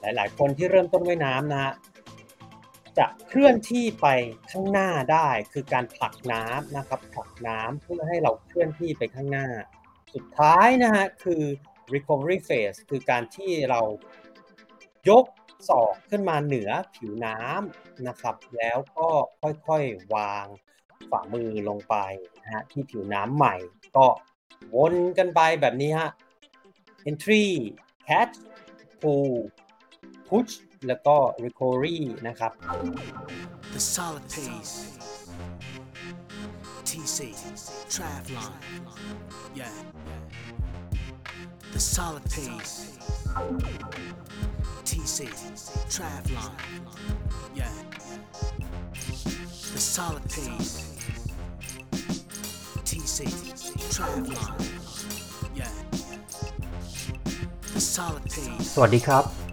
หลาย ๆ คนที่เริ่มต้นว่ายน้ำนะฮะจะเคลื่อนที่ไปข้างหน้าได้คือการผลักน้ำนะครับผลักน้ำเพื่อให้เราเคลื่อนที่ไปข้างหน้า สุดท้ายนะฮะคือ recovery phase คือการที่เรายกศอกขึ้นมาเหนือผิวน้ำนะครับ แล้วก็ค่อยๆวางฝ่ามือลงไปนะฮะที่ผิวน้ำใหม่ ก็วนกันไปแบบนี้ฮะ entry catch pull push แล้วก็ recovery นะครับ The solid pace. TC. Travlon. Yeah. The solid pace. TC. Travlon. Yeah. The solid pace. TC. Travlon. Yeah. The solid pace. สวัสดีครับ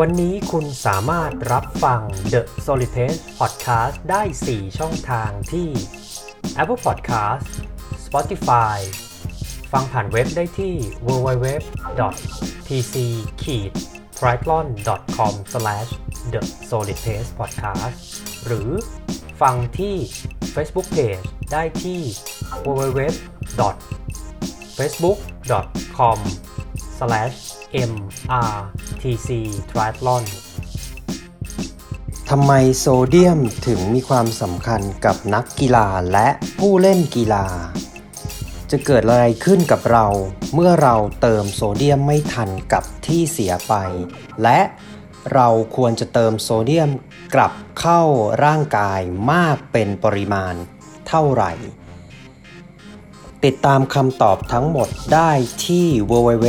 วันนี้คุณสามารถรับฟัง The Solid Pace Podcast ได้ 4 ช่องทางที่ Apple Podcast Spotify ฟังผ่านเว็บได้ที่ www.tc-triathlon.com the solid pace podcast หรือฟังที่ Facebook Page ได้ที่ www.facebook.com/slash mrtc triathlon ทำไมโซเดียมถึงมีความสำคัญกับนักกีฬาและผู้เล่นกีฬา จะเกิดอะไรขึ้นกับเราเมื่อเราเติมโซเดียมไม่ทันกับที่เสียไป และเราควรจะเติมโซเดียมกลับเข้าร่างกายมากเป็นปริมาณเท่าไหร่ ติดตามคำตอบทั้งหมดได้ที่ www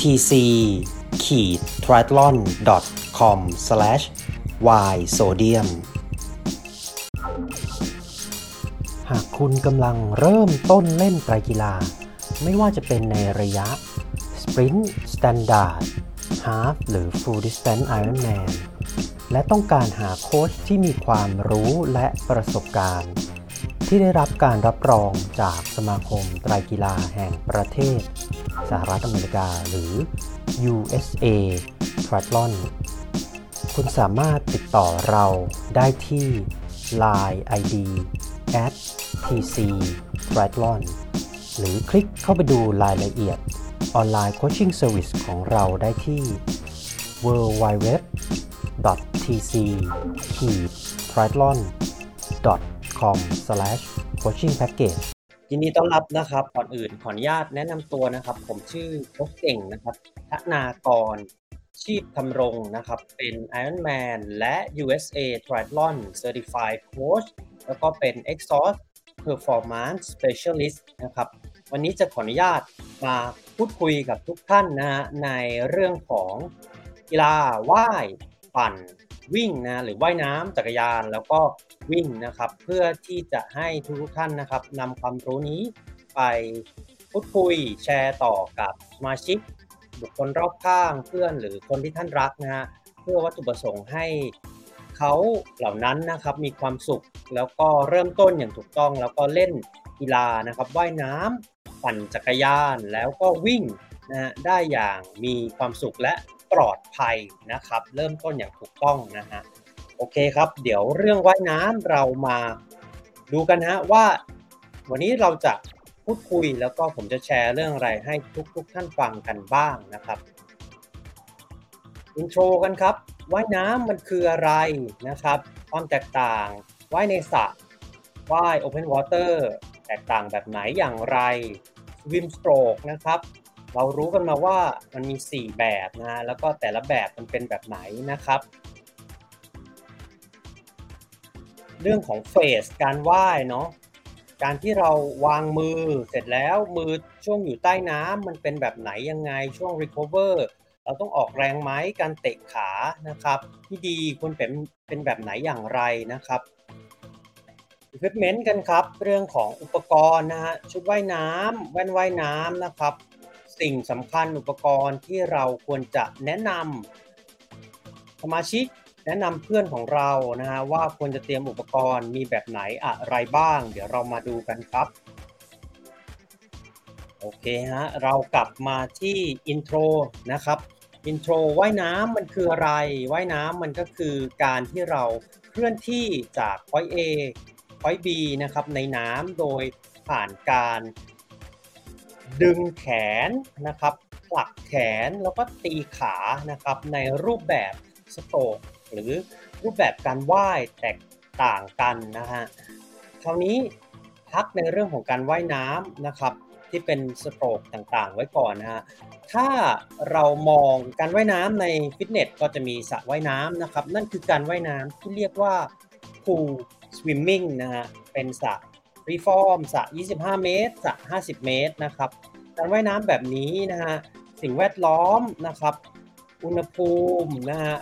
tc triathlon com y sodium หากคุณกำลังเริ่มต้นเล่นไตรกีฬา ไม่ว่าจะเป็นในระยะ Sprint Standard Half หรือ Full Distance Ironman และต้องการหาโค้ชที่มีความรู้และประสบการณ์ ที่ได้รับการรับรองจากสมาคมไตรกีฬาแห่งประเทศ สหรัฐอเมริกาหรือ USA Triathlon คุณสามารถติดต่อเราได้ที่ Line ID at tc triathlon หรือคลิกเข้าไปดูรายละเอียด online coaching service ของเราได้ที่ www tc triathlon com coaching package ยินดีต้อนรับนะครับก่อนอื่นขออนุญาตแนะนำตัวนะครับ ผมชื่อโค้ชเก่งนะครับธนากร ชีพทำรงนะครับ เป็น Ironman และ USA Triathlon Certified Coach แล้วก็เป็น Exhaust Performance Specialist นะครับ วันนี้จะขออนุญาตมาพูดคุยกับทุกท่านนะฮะในเรื่องของกีฬาว่าย ปั่น วิ่งนะหรือว่ายน้ำจักรยานแล้วก็วิ่งนะครับ เพื่อที่จะให้ทุกท่านนะครับนำความรู้นี้ไปพูดคุยแชร์ต่อกับสมาชิก บุคคลรอบข้างเพื่อนหรือคนที่ท่านรักนะฮะเพื่อวัตถุประสงค์ให้เขาเหล่านั้นนะครับมีความสุขแล้วก็เริ่มต้นอย่างถูกต้อง แล้วก็เล่นกีฬานะครับว่ายน้ำปั่นจักรยานแล้วก็วิ่งนะฮะได้อย่างมีความสุขและ ปลอดภัยนะครับ เริ่มต้นอย่างถูกต้องนะฮะโอเคครับ เดี๋ยวเรื่องว่ายน้ำเรามาดูกันฮะว่า วันนี้เราจะพูดคุยแล้วก็ผมจะแชร์เรื่องอะไรให้ทุกๆทท่านฟังกันบ้างนะครับอินโทรกันครับว่ายน้ำมันคืออะไรนะครับ ความแตกต่างว่ายในสระว่าย Open Water แตกต่างแบบไหนอย่างไร Swim Stroke นะครับ เรารู้กันมาว่ามันมี 4 แบบนะแล้วก็แต่ละแบบมันเป็นแบบไหนนะครับ เรื่องของเฟสการว่ายเนาะการที่เราวางมือเสร็จแล้วมือช่วงอยู่ใต้น้ำมันเป็นแบบไหนยังไงช่วง recover เราต้องออกแรงไหมการเตะขานะครับที่ดีควรเป็นเป็นแบบไหนอย่างไรนะครับ equipment กันครับ เรื่องของอุปกรณ์นะฮะชุดว่ายน้ำแว่นว่ายน้ำนะครับ สิ่งสำคัญอุปกรณ์ที่เราควรจะแนะนำสมาชิกแนะนำเพื่อนของเรานะฮะว่าควรจะเตรียมอุปกรณ์มีแบบไหนอะไรบ้าง เดี๋ยวเรามาดูกันครับ โอเคฮะเรากลับมาที่ intro นะครับ intro ว่ายน้ำมันคืออะไรว่ายน้ำมันก็คือการที่เราเคลื่อนที่จาก point A point B นะครับในน้ำโดยผ่านการ ดึงแขนนะครับผลักแขนแล้วก็ตีขานะครับในรูปแบบสโตรกหรือรูปแบบการว่ายแตกต่างกันนะฮะคราวนี้พักในเรื่องของการว่ายน้ำนะครับที่เป็นสโตรกต่างๆ ไว้ก่อนนะฮะ ถ้าเรามองการว่ายน้ำในฟิตเนสก็จะมีสระว่ายน้ำนะครับ นั่นคือการว่ายน้ำที่เรียกว่า pool swimming นะฮะ เป็นสระ รีฟอร์มสระ 25 เมตรสระ 50 เมตรนะครับ การว่ายน้ำแบบนี้นะฮะ สิ่งแวดล้อมนะครับ อุณหภูมินะฮะ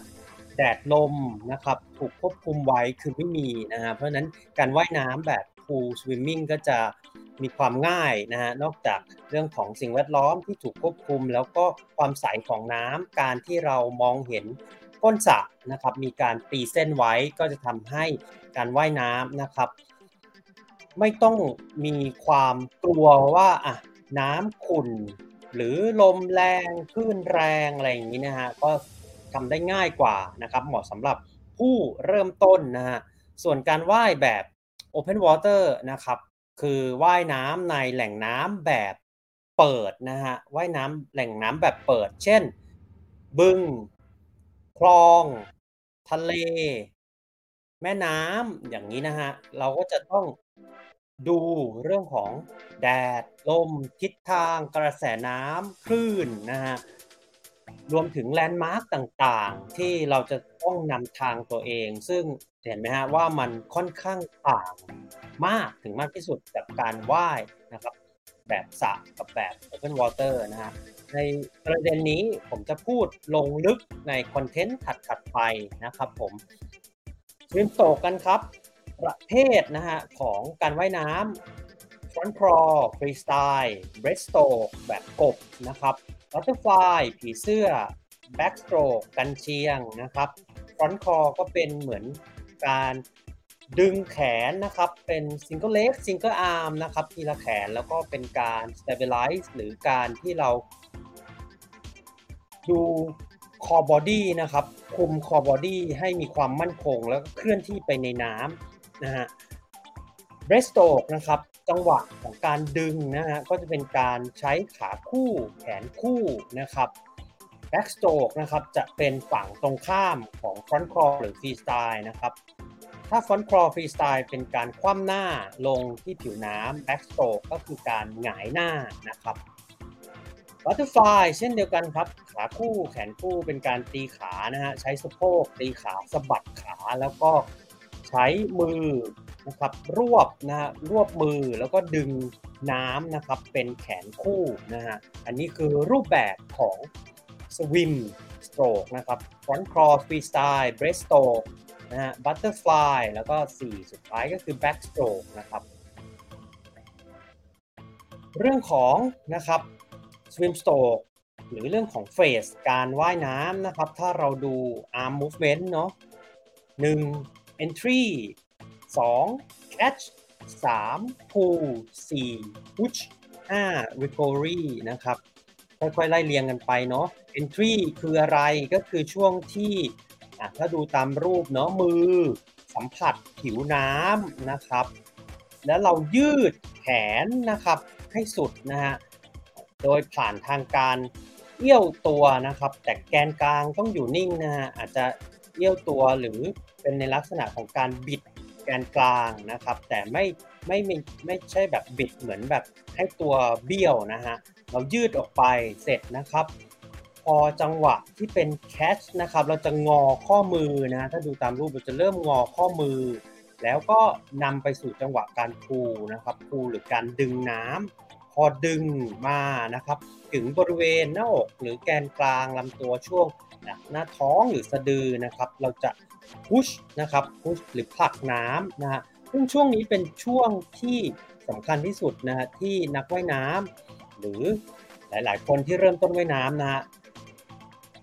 แดดลมนะครับ ถูกควบคุมไว้คือไม่มีนะฮะ เพราะนั้นการว่ายน้ำแบบ pool swimming ก็จะมีความง่ายนะฮะ นอกจากเรื่องของสิ่งแวดล้อมที่ถูกควบคุม แล้วก็ความใสของน้ำ การที่เรามองเห็นก้นสระนะครับ มีการตีเส้นไว้ก็จะทำให้การว่ายน้ำนะครับ ไม่ต้องมีความกลัวว่าอะน้ำขุ่น หรือลมแรงคลื่นแรงอะไรอย่างนี้นะฮะก็ทำได้ง่ายกว่านะครับ เหมาะสำหรับผู้เริ่มต้นนะฮะส่วนการว่ายแบบ Open Water นะครับ คือว่ายน้ำในแหล่งน้ำแบบเปิดนะฮะว่ายน้ำแหล่งน้ำแบบเปิด เช่น บึง คลอง ทะเล แม่น้ำอย่างนี้นะฮะ เราก็จะต้อง ดูเรื่องของแดด ลม ทิศทาง กระแสน้ำคลื่นนะฮะ รวมถึงแลนด์มาร์กต่างๆ ที่เราจะต้องนำทางตัวเอง ซึ่งเห็นไหมฮะว่ามันค่อนข้างต่างมากถึงมากที่สุดกับการว่ายนะครับ แบบสระกับแบบ Open Water นะฮะ ในประเด็นนี้ผมจะพูดลงลึกในคอนเทนต์ถัดๆไปนะครับผมสวิมโตกันครับ ประเภทนะฮะของการว่ายน้ำ front crawl freestyle breaststroke แบบกบนะครับ butterfly ผีเสื้อ backstroke กันเชียงนะครับ front crawl ก็เป็นเหมือนการดึงแขนนะครับ เป็น single leg single arm นะครับทีละแขนแล้วก็เป็นการ stabilize หรือการที่เราดู core body นะครับ คุม core body ให้มีความมั่นคงแล้วก็เคลื่อนที่ไปในน้ำ นะฮะ breaststroke นะครับจังหวะของการดึงนะฮะก็จะเป็นการใช้ขาคู่แขนคู่นะครับ backstroke นะครับจะเป็นฝั่งตรงข้ามของ front crawl หรือ freestyle นะครับถ้า front crawl freestyle เป็นการคว่ำหน้าลงที่ผิวน้ำ backstroke ก็คือการหงายหน้านะครับ butterfly เช่นเดียวกันครับ ขาคู่แขนคู่เป็นการตีขานะฮะใช้สะโพกตีขาสะบัดขาแล้วก็ ช้มือนะครับรวบนะฮะรวบมือแล้วก็ดึงน้ำนะครับเป็นแขนคู่นะฮะอันนี้คือรูปแบบของ swim stroke นะครับ front crawl freestyle breaststroke นะฮะ butterfly แล้วก็ 4 สุดท้ายก็คือ backstroke นะครับเรื่องของนะครับ swim stroke หรือเรื่องของเฟสการว่ายน้ำนะครับ ถ้าเราดู arm movement เนาะ1 entry 2 catch 3 pull 4 push 5 recovery นะครับ ค่อยๆ ไล่เรียงกันไปเนาะ entry คืออะไรก็คือช่วงที่ถ้าดูตามรูปเนาะมือสัมผัสผิวน้ำนะครับ แล้วเรายืดแขนนะครับให้สุดนะฮะ โดยผ่านทางการเอี้ยวตัวนะครับ แต่แกนกลางต้องอยู่นิ่งนะฮะอาจจะเอี้ยวตัวหรือ เป็นในลักษณะของการบิดแกนกลางนะครับ แต่ไม่ไม่ไม่ไม่ใช่แบบบิดเหมือนแบบให้ตัวเบี้ยวนะฮะเรายืดออกไปเสร็จนะครับ พอจังหวะที่เป็นแคชนะครับ เราจะงอข้อมือนะ ถ้าดูตามรูปเราจะเริ่มงอข้อมือ แล้วก็นำไปสู่จังหวะการพูนะครับพูหรือการดึงน้ำพอดึงมานะครับ ถึงบริเวณหน้าอกหรือแกนกลางลำตัวช่วง หน้าท้องหรือสะดือนะครับ เราจะพุชนะครับพุชหรือผลักน้ำนะฮะซึ่งช่วงนี้เป็นช่วงที่สำคัญที่สุดนะฮะที่นักว่ายน้ำหรือหลาย ๆ คนที่เริ่มต้นว่ายน้ำนะฮะ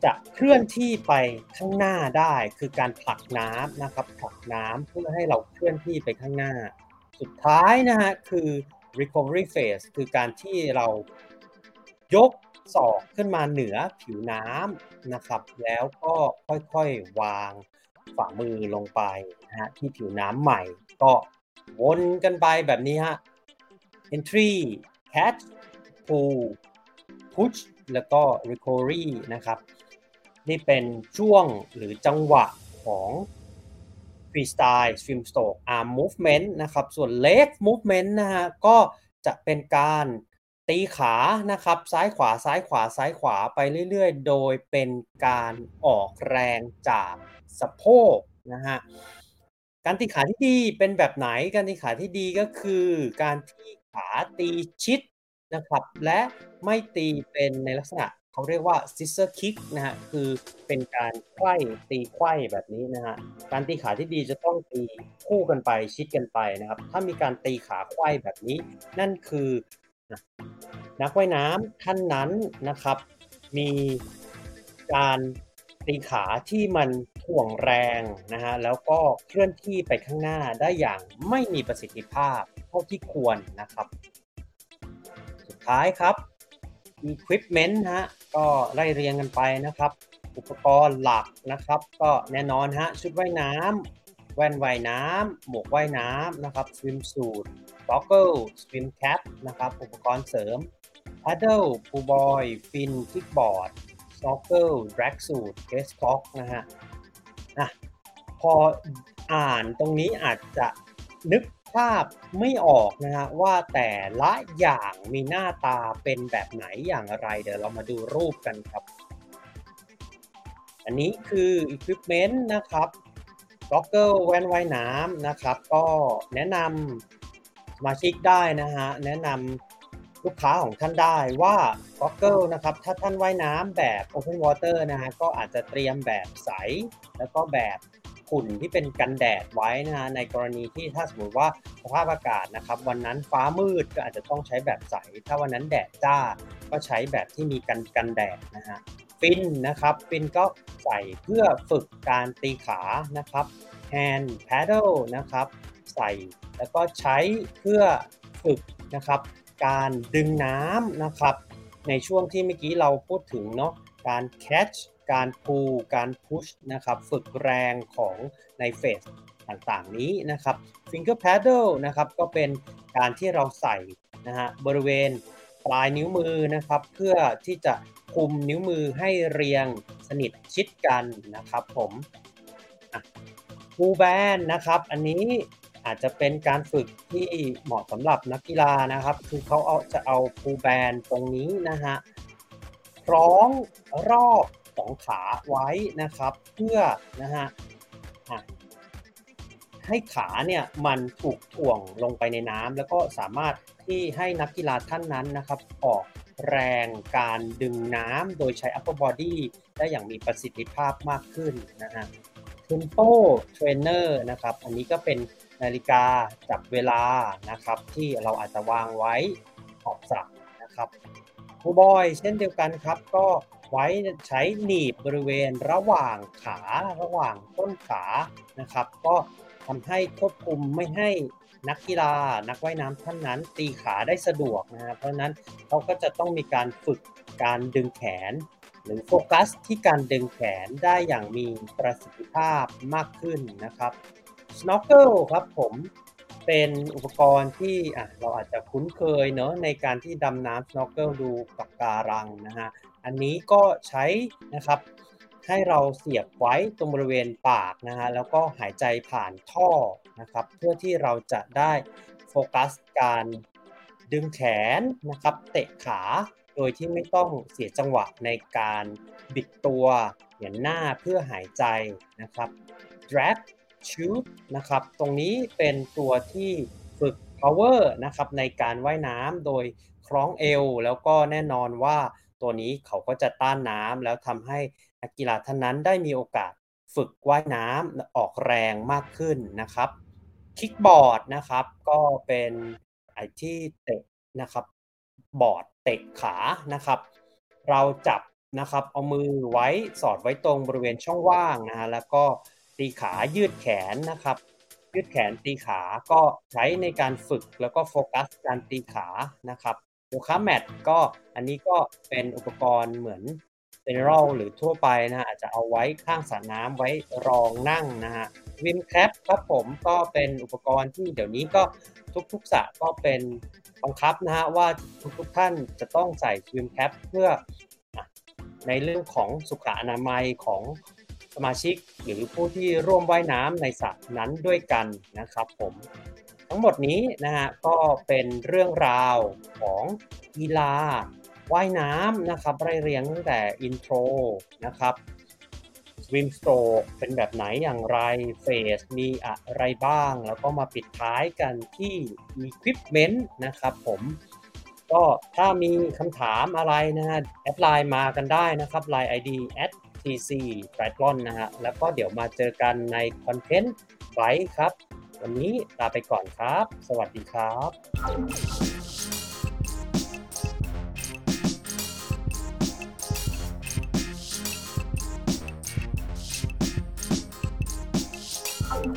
จะเคลื่อนที่ไปข้างหน้าได้คือการผลักน้ำนะครับผลักน้ำเพื่อให้เราเคลื่อนที่ไปข้างหน้า สุดท้ายนะฮะคือ recovery phase คือการที่เรายก ศอกขึ้นมาเหนือผิวน้ำนะครับ แล้วก็ค่อยๆวางฝ่ามือลงไปนะฮะที่ผิวน้ำใหม่ ก็วนกันไปแบบนี้ฮะ entry catch pull push แล้วก็ recovery นะครับ นี่เป็นช่วงหรือจังหวะของ freestyle swim stroke arm movement นะครับ ส่วน leg movement นะฮะก็จะเป็นการ ตีขานะครับ ซ้ายขวาซ้ายขวาซ้ายขวาไปเรื่อยๆ โดยเป็นการออกแรงจากสะโพกนะฮะการตีขาที่ดีเป็นแบบไหนการตีขาที่ดีก็คือการที่ขาตีชิดนะครับและไม่ตีเป็นในลักษณะเขาเรียกว่า scissor kick นะฮะคือเป็นการไขว้ตีไขว้แบบนี้นะฮะการตีขาที่ดีจะต้องตีคู่กันไปชิดกันไปนะครับ ถ้ามีการตีขาไขว้แบบนี้ นั่นคือ นักว่ายน้ำท่านนั้นนะครับ มีการตีขาที่มันถ่วงแรงนะฮะแล้วก็เคลื่อนที่ไปข้างหน้าได้อย่างไม่มีประสิทธิภาพเท่าที่ควรนะครับ สุดท้ายครับ equipment ฮะก็ไล่เรียงกันไปนะครับ อุปกรณ์หลักนะครับ ก็แน่นอนฮะชุดว่ายน้ำแว่นว่ายน้ำหมวกว่ายน้ำนะครับซิมสูตร swim suit goggle swim cap นะครับอุปกรณ์เสริม paddle pool boy fin kickboard snorkel drag suit case clock นะฮะอะพออ่านตรงนี้อาจจะนึกภาพไม่ออกนะฮะว่าแต่ละอย่างมีหน้าตาเป็นแบบไหนอย่างไร เดี๋ยวเรามาดูรูปกันครับ อันนี้คือ equipment นะครับ goggle แว่นว่ายน้ำนะครับ ก็แนะนำ มาชิกได้นะฮะแนะนำลูกค้าของท่านได้ว่า goggle นะครับถ้าท่านว่ายน้ำแบบ open water นะฮะก็อาจจะเตรียมแบบใส แล้วก็แบบขุ่นที่เป็นกันแดดไว้นะฮะในกรณีที่ถ้าสมมติว่าสภาพอากาศนะครับ วันนั้นฟ้ามืดก็อาจจะต้องใช้แบบใส ถ้าวันนั้นแดดจ้าก็ใช้แบบที่มีกันกันแดดนะฮะฟินนะครับฟินก็ใส่เพื่อฝึกการตีขานะครับ hand paddle นะครับ ใส่ แล้วก็ใช้เพื่อฝึกนะครับ การดึงน้ำนะครับ ในช่วงที่เมื่อกี้เราพูดถึงเนาะการ catch การ pull การ push นะครับ ฝึกแรงของในเฟสต่างๆนี้นะครับ finger paddle นะครับก็เป็นการที่เราใส่นะฮะบริเวณปลายนิ้วมือนะครับ เพื่อที่จะคุมนิ้วมือให้เรียงสนิทชิดกันนะครับผมฟูแบนนะครับ อันนี้ อาจจะเป็นการฝึกที่เหมาะสำหรับนักกีฬานะครับ คือเขาเอาจะเอาฟูแบนตรงนี้นะฮะคล้องรอบสองขาไว้นะครับ เพื่อนะฮะให้ขาเนี่ยมันถูกถ่วงลงไปในน้ำแล้วก็สามารถที่ให้นักกีฬาท่านนั้นนะครับ ออกแรงการดึงน้ำโดยใช้ upper body ได้อย่างมีประสิทธิภาพมากขึ้นนะฮะ Tempo Trainer นะครับ อันนี้ก็เป็น นาฬิกาจับเวลานะครับ ที่เราอาจจะวางไว้ขอบสระนะครับคูบอยเช่นเดียวกันครับ ก็ไว้ใช้หนีบบริเวณระหว่างขาระหว่างต้นขานะครับ ก็ทำให้ควบคุมไม่ให้นักกีฬานักว่ายน้ำท่านนั้น ตีขาได้สะดวกนะครับเพราะนั้นเขาก็จะต้องมีการฝึกการดึงแขน หรือโฟกัสที่การดึงแขนได้อย่างมีประสิทธิภาพมากขึ้นนะครับ snorkel ครับผมเป็นอุปกรณ์ที่เราอาจจะคุ้นเคยเนอะในการที่ดำน้ำ snorkel ดูปะการังนะฮะอันนี้ก็ใช้นะครับให้เราเสียบไว้ตรงบริเวณปากนะฮะแล้วก็หายใจผ่านท่อนะครับ เพื่อที่เราจะได้โฟกัสการดึงแขนนะครับ เตะขาโดยที่ไม่ต้องเสียจังหวะในการบิดตัวเหยียนหน้าเพื่อหายใจนะครับ drag shoot นะครับ ตรงนี้เป็นตัวที่ฝึก power นะครับในการว่ายน้ำโดยคล้องเอว แล้วก็แน่นอนว่าตัวนี้เขาก็จะต้านน้ำแล้วทำให้นักกีฬาท่านนั้นได้มีโอกาสฝึกว่ายน้ำออกแรงมากขึ้นนะครับคิกบอร์ดนะครับ ก็เป็นไอที่เตะนะครับ บอร์ดเตะขานะครับ เราจับนะครับ เอามือไว้สอดไว้ตรงบริเวณช่องว่างนะฮะแล้วก็ ตีขายืดแขนนะครับ ยืดแขนตีขาก็ใช้ในการฝึกแล้วก็โฟกัสการตีขานะครับโยคะแมทก็อันนี้ก็เป็นอุปกรณ์เหมือน general หรือทั่วไปนะฮะอาจจะเอาไว้ข้างสระน้ำไว้รองนั่งนะฮะวิมแคปครับผมก็เป็นอุปกรณ์ที่เดี๋ยวนี้ก็ทุกๆสระก็เป็นบังคับนะฮะว่าทุกๆท่านจะต้องใส่วิมแคปเพื่อในเรื่องของสุขอนามัยของ มาชิกหรือผู้ที่ร่วมว่ายน้ำในสระนั้นด้วยกันนะครับผมทั้งหมดนี้นะฮะก็เป็นเรื่องราวของกีฬาว่ายน้ำนะครับไล่เรียงตั้งแต่อินโทรนะครับสวิมสโตรกเป็นแบบไหนอย่างไรเฟสมีอะไรบ้าง แล้วก็มาปิดท้ายกันที่ Equipment นะครับผมก็ถ้ามีคำถามอะไรนะฮะแอดไลน์มากันได้นะครับ Line ID at tc triathlon นะฮะ แล้วก็เดี๋ยวมาเจอกันในคอนเทนต์ไว้ครับ วันนี้ลาไปก่อนครับ สวัสดีครับ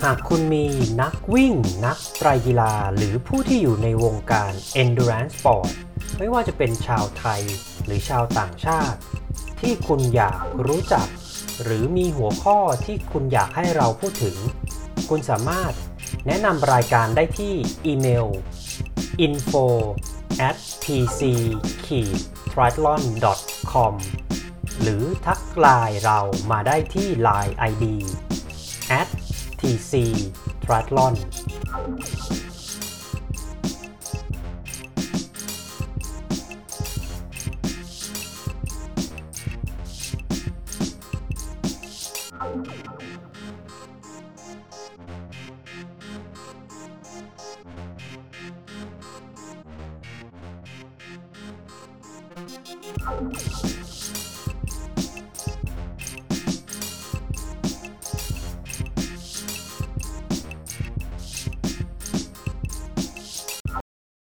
หากคุณมีนักวิ่ง นักไตรกีฬา หรือผู้ที่อยู่ในวงการ endurance sport ไม่ว่าจะเป็นชาวไทยหรือชาวต่างชาติ ที่คุณอยากรู้จัก หรือมีหัวข้อที่คุณอยากให้เราพูดถึง คุณสามารถแนะนำรายการได้ที่อีเมล info at tc triathlon com หรือทักไลน์เรามาได้ที่ Line ID at tc triathlon